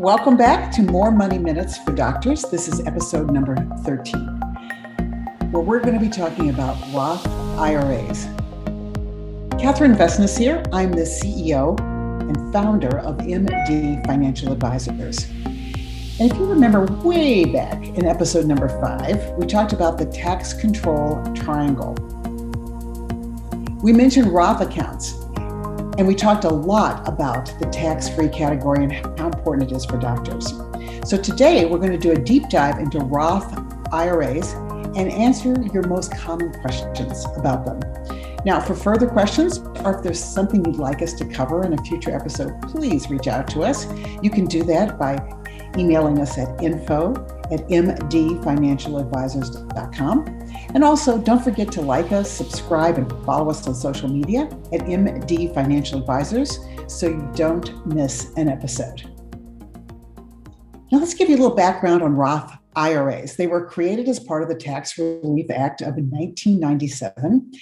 Welcome back to More Money Minutes for Doctors. This is episode number 13, where we're going to be talking about Roth IRAs. Catherine Vesnes here. I'm the CEO and founder of MD Financial Advisors. And if you remember way back in episode number five, we talked about the tax control triangle. We mentioned Roth accounts and we talked a lot about the tax free category and how important it is for doctors. So today we're going to do a deep dive into Roth IRAs and answer your most common questions about them. Now, for further questions, or if there's something you'd like us to cover in a future episode, please reach out to us. You can do that by emailing us at info at mdfinancialadvisors.com. And also, don't forget to like us, subscribe, and follow us on social media at MD Financial Advisors so you don't miss an episode. Now, let's give you a little background on Roth IRAs. They were created as part of the Tax Relief Act of 1997.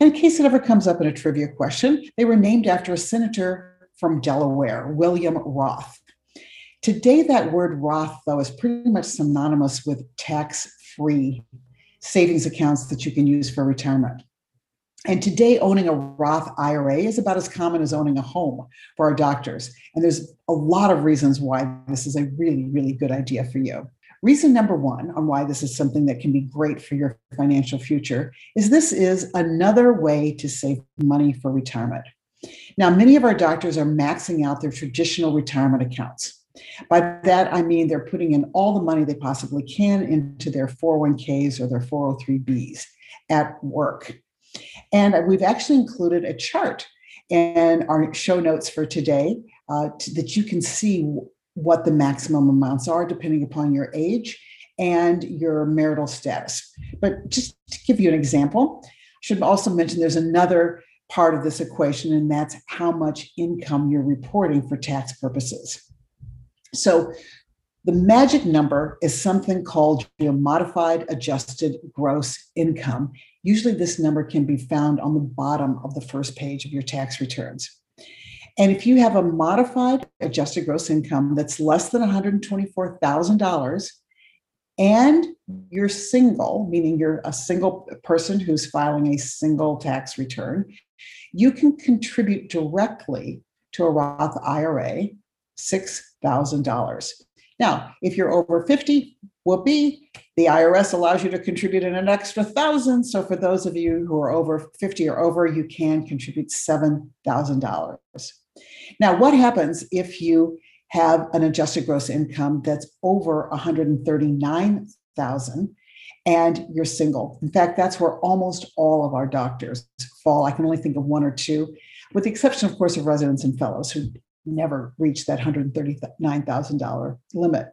And in case it ever comes up in a trivia question, they were named after a senator from Delaware, William Roth. Today, that word Roth, though, is pretty much synonymous with tax free savings accounts that you can use for retirement. And today, owning a Roth IRA is about as common as owning a home for our doctors. And there's a lot of reasons why this is a really, really good idea for you. Reason number one on why this is something that can be great for your financial future is this is another way to save money for retirement. Now, many of our doctors are maxing out their traditional retirement accounts. By that, I mean they're putting in all the money they possibly can into their 401ks or their 403bs at work. And we've actually included a chart in our show notes for today uh, to, that you can see what the maximum amounts are depending upon your age and your marital status. But just to give you an example, I should also mention there's another part of this equation, and that's how much income you're reporting for tax purposes. So the magic number is something called your modified adjusted gross income. Usually, this number can be found on the bottom of the first page of your tax returns. And if you have a modified adjusted gross income that's less than $124,000 and you're single, meaning you're a single person who's filing a single tax return, you can contribute directly to a Roth IRA $6,000. Now, if you're over 50, whoopee, the IRS allows you to contribute an extra thousand. So for those of you who are over 50 or over, you can contribute $7,000. Now, what happens if you have an adjusted gross income that's over 139,000 and you're single? In fact, that's where almost all of our doctors fall. I can only think of one or two, with the exception, of course, of residents and fellows who never reach that $139,000 limit.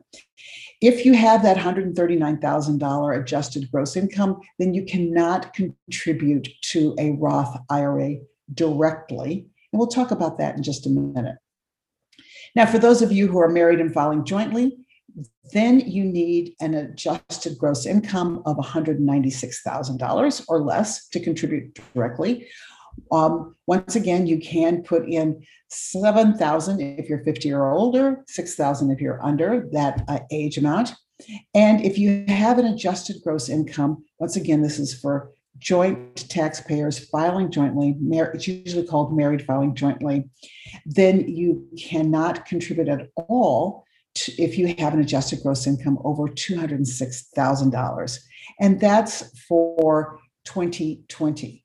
If you have that $139,000 adjusted gross income, then you cannot contribute to a Roth IRA directly. And we'll talk about that in just a minute. Now, for those of you who are married and filing jointly, then you need an adjusted gross income of $196,000 or less to contribute directly. Um, once again, you can put in 7,000 if you're 50 or older, 6,000 if you're under that uh, age amount. And if you have an adjusted gross income, once again, this is for joint taxpayers filing jointly, it's usually called married filing jointly, then you cannot contribute at all to, if you have an adjusted gross income over $206,000. And that's for 2020.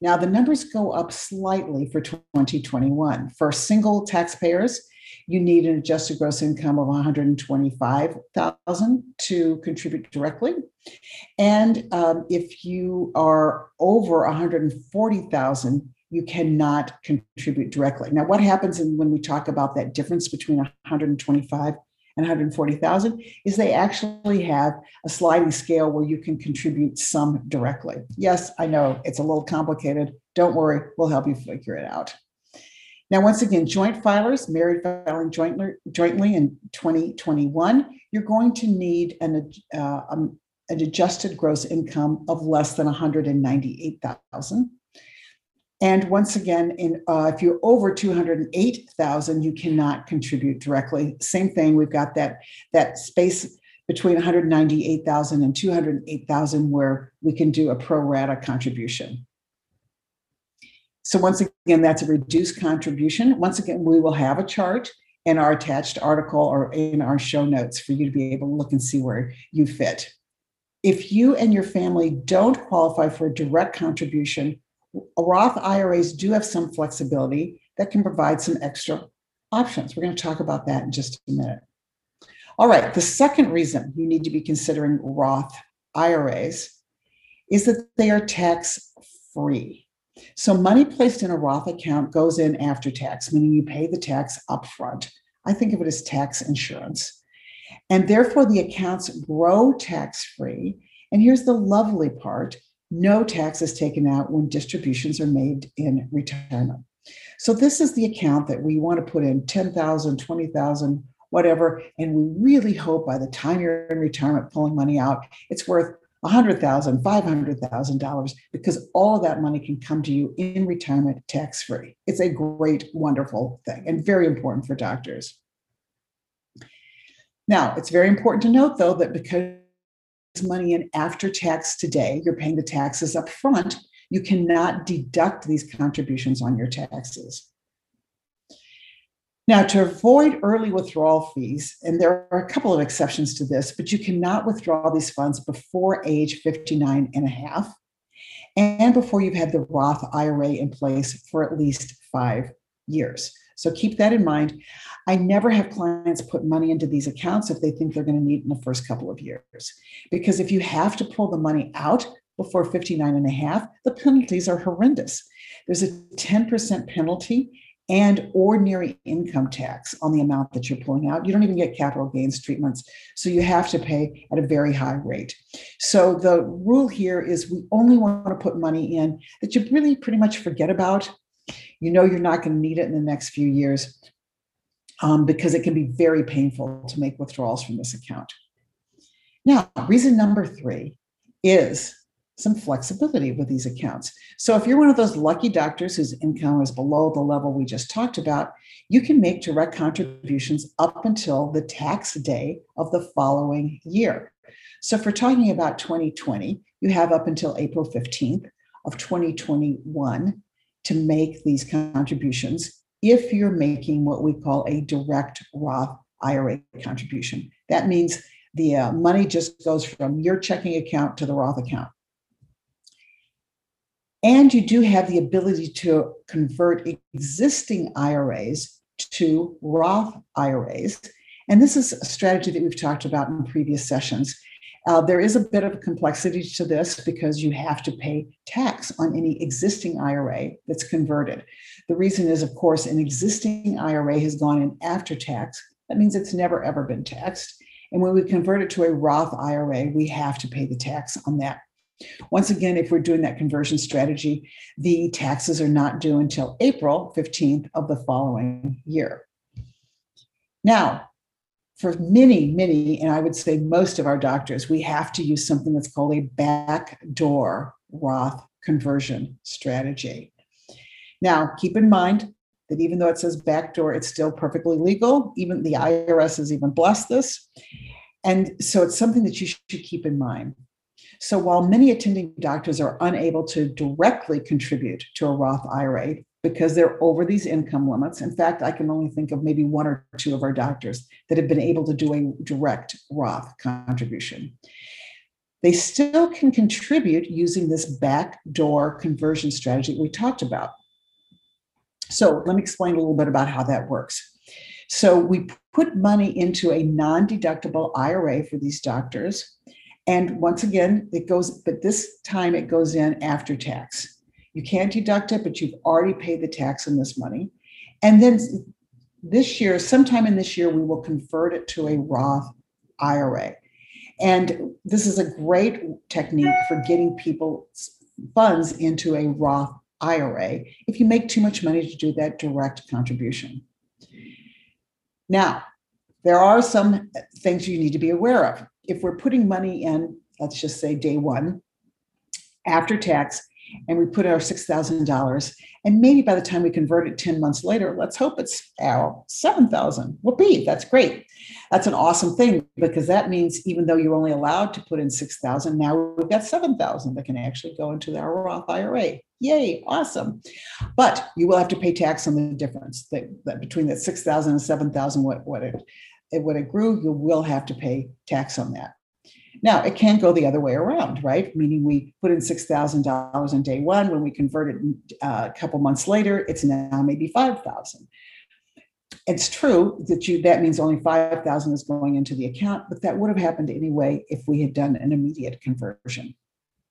Now, the numbers go up slightly for 2021. For single taxpayers, you need an adjusted gross income of 125,000 to contribute directly. And um, if you are over 140,000, you cannot contribute directly. Now, what happens when we talk about that difference between 125 and 140,000 is they actually have a sliding scale where you can contribute some directly. Yes, I know it's a little complicated. Don't worry, we'll help you figure it out. Now, once again, joint filers, married filing jointly, jointly in 2021, you're going to need an, uh, um, an adjusted gross income of less than 198,000. And once again, in uh, if you're over 208,000, you cannot contribute directly. Same thing, we've got that that space between 198,000 and 208,000 where we can do a pro rata contribution. So once again, that's a reduced contribution. Once again, we will have a chart in our attached article or in our show notes for you to be able to look and see where you fit. If you and your family don't qualify for a direct contribution, Roth IRAs do have some flexibility that can provide some extra options. We're going to talk about that in just a minute. All right, the second reason you need to be considering Roth IRAs is that they are tax free. So, money placed in a Roth account goes in after tax, meaning you pay the tax upfront. I think of it as tax insurance. And therefore, the accounts grow tax free. And here's the lovely part no tax is taken out when distributions are made in retirement. So this is the account that we want to put in 10,000, 20,000, whatever, and we really hope by the time you're in retirement pulling money out, it's worth $100,000, $500,000 because all of that money can come to you in retirement tax free. It's a great, wonderful thing and very important for doctors. Now, it's very important to note though that because money in after tax today, you're paying the taxes up front, you cannot deduct these contributions on your taxes. Now, to avoid early withdrawal fees, and there are a couple of exceptions to this, but you cannot withdraw these funds before age 59 and a half and before you've had the Roth IRA in place for at least five years. So keep that in mind. I never have clients put money into these accounts if they think they're going to need it in the first couple of years. Because if you have to pull the money out before 59 and a half, the penalties are horrendous. There's a 10% penalty and ordinary income tax on the amount that you're pulling out. You don't even get capital gains treatments. So you have to pay at a very high rate. So the rule here is we only want to put money in that you really pretty much forget about you know you're not going to need it in the next few years um, because it can be very painful to make withdrawals from this account. Now, reason number three is some flexibility with these accounts. So, if you're one of those lucky doctors whose income is below the level we just talked about, you can make direct contributions up until the tax day of the following year. So, if we're talking about 2020, you have up until April 15th of 2021 to make these contributions if you're making what we call a direct Roth IRA contribution. That means the uh, money just goes from your checking account to the Roth account. And you do have the ability to convert existing IRAs to Roth IRAs. And this is a strategy that we've talked about in previous sessions. Uh, there is a bit of complexity to this because you have to pay tax on any existing IRA that's converted. The reason is, of course, an existing IRA has gone in after tax. That means it's never ever been taxed. And when we convert it to a Roth IRA, we have to pay the tax on that. Once again, if we're doing that conversion strategy, the taxes are not due until April 15th of the following year. Now, for many, many, and I would say most of our doctors, we have to use something that's called a backdoor Roth conversion strategy. Now, keep in mind that even though it says backdoor, it's still perfectly legal. Even the IRS has even blessed this. And so it's something that you should keep in mind. So while many attending doctors are unable to directly contribute to a Roth IRA, because they're over these income limits. In fact, I can only think of maybe one or two of our doctors that have been able to do a direct Roth contribution. They still can contribute using this backdoor conversion strategy we talked about. So, let me explain a little bit about how that works. So, we put money into a non deductible IRA for these doctors. And once again, it goes, but this time it goes in after tax. You can't deduct it, but you've already paid the tax on this money. And then this year, sometime in this year, we will convert it to a Roth IRA. And this is a great technique for getting people's funds into a Roth IRA if you make too much money to do that direct contribution. Now, there are some things you need to be aware of. If we're putting money in, let's just say day one, after tax, and we put our $6,000. And maybe by the time we convert it 10 months later, let's hope it's our 7,000. Whoopee, that's great. That's an awesome thing because that means even though you're only allowed to put in 6,000, now we've got 7,000 that can actually go into our Roth IRA. Yay, awesome. But you will have to pay tax on the difference that, that between that 6,000 and 7,000, what, what it, it, what it grew, you will have to pay tax on that. Now, it can go the other way around, right? Meaning we put in $6,000 on day one. When we convert it uh, a couple months later, it's now maybe 5,000. It's true that you that means only 5,000 is going into the account, but that would have happened anyway if we had done an immediate conversion.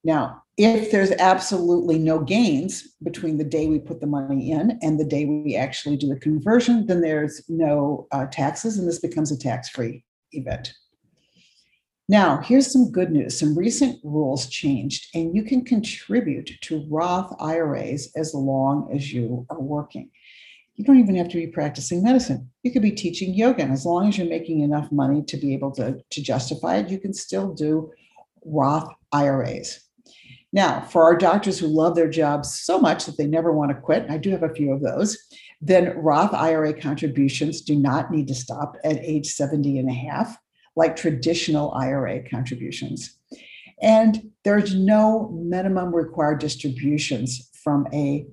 Now, if there's absolutely no gains between the day we put the money in and the day we actually do the conversion, then there's no uh, taxes and this becomes a tax free event. Now, here's some good news. Some recent rules changed, and you can contribute to Roth IRAs as long as you are working. You don't even have to be practicing medicine. You could be teaching yoga, and as long as you're making enough money to be able to, to justify it, you can still do Roth IRAs. Now, for our doctors who love their jobs so much that they never want to quit, I do have a few of those, then Roth IRA contributions do not need to stop at age 70 and a half like traditional IRA contributions. And there's no minimum required distributions from a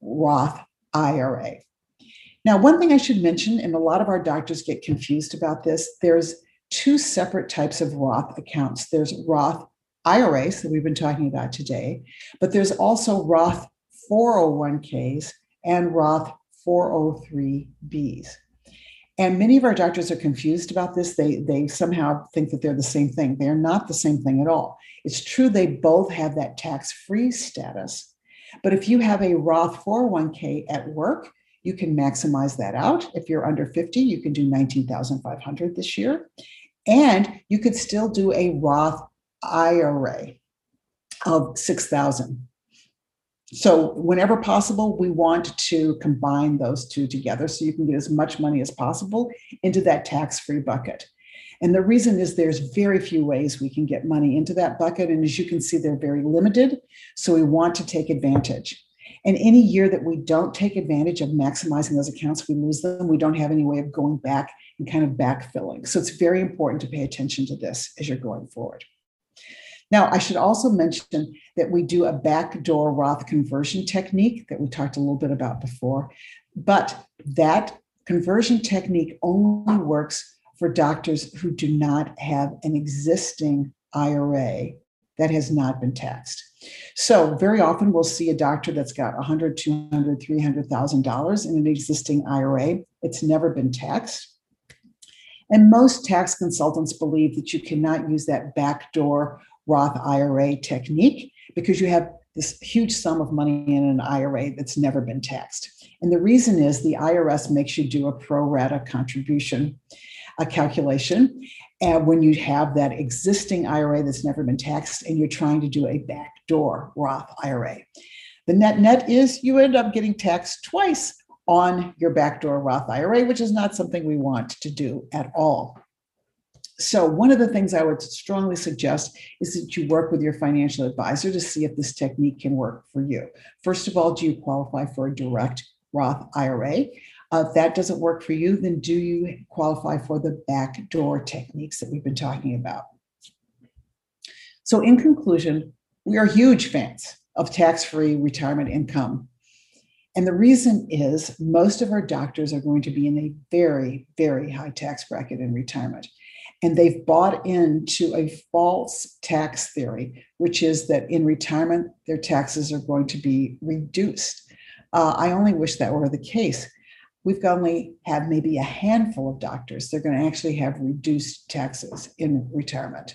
Roth IRA. Now, one thing I should mention, and a lot of our doctors get confused about this, there's two separate types of Roth accounts. There's Roth IRAs that we've been talking about today, but there's also Roth 401ks and Roth 403bs. And many of our doctors are confused about this. They, they somehow think that they're the same thing. They're not the same thing at all. It's true they both have that tax free status. But if you have a Roth 401k at work, you can maximize that out. If you're under 50, you can do 19,500 this year. And you could still do a Roth IRA of 6,000 so whenever possible we want to combine those two together so you can get as much money as possible into that tax-free bucket. And the reason is there's very few ways we can get money into that bucket and as you can see they're very limited so we want to take advantage. And any year that we don't take advantage of maximizing those accounts we lose them we don't have any way of going back and kind of backfilling. So it's very important to pay attention to this as you're going forward now, I should also mention that we do a backdoor Roth conversion technique that we talked a little bit about before, but that conversion technique only works for doctors who do not have an existing IRA that has not been taxed. So very often we'll see a doctor that's got 100, 200, 300,000 dollars in an existing IRA. It's never been taxed. And most tax consultants believe that you cannot use that backdoor Roth IRA technique because you have this huge sum of money in an IRA that's never been taxed. And the reason is the IRS makes you do a pro rata contribution a calculation. And when you have that existing IRA that's never been taxed and you're trying to do a backdoor Roth IRA, the net net is you end up getting taxed twice on your backdoor Roth IRA, which is not something we want to do at all. So, one of the things I would strongly suggest is that you work with your financial advisor to see if this technique can work for you. First of all, do you qualify for a direct Roth IRA? Uh, if that doesn't work for you, then do you qualify for the backdoor techniques that we've been talking about? So, in conclusion, we are huge fans of tax free retirement income. And the reason is most of our doctors are going to be in a very, very high tax bracket in retirement. And they've bought into a false tax theory, which is that in retirement, their taxes are going to be reduced. Uh, I only wish that were the case. We've only had maybe a handful of doctors. They're going to actually have reduced taxes in retirement.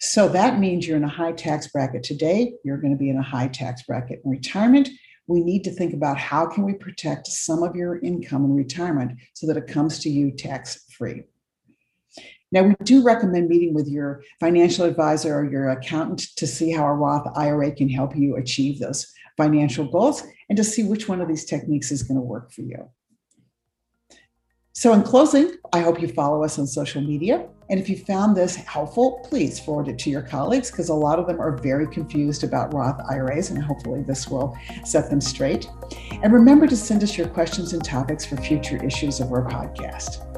So that means you're in a high tax bracket today. You're going to be in a high tax bracket in retirement. We need to think about how can we protect some of your income in retirement so that it comes to you tax free. Now, we do recommend meeting with your financial advisor or your accountant to see how a Roth IRA can help you achieve those financial goals and to see which one of these techniques is going to work for you. So, in closing, I hope you follow us on social media. And if you found this helpful, please forward it to your colleagues because a lot of them are very confused about Roth IRAs, and hopefully this will set them straight. And remember to send us your questions and topics for future issues of our podcast.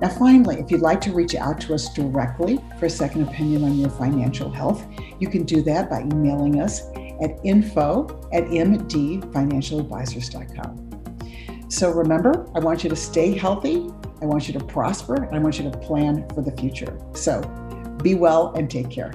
Now, finally, if you'd like to reach out to us directly for a second opinion on your financial health, you can do that by emailing us at info at mdfinancialadvisors.com. So remember, I want you to stay healthy, I want you to prosper, and I want you to plan for the future. So be well and take care.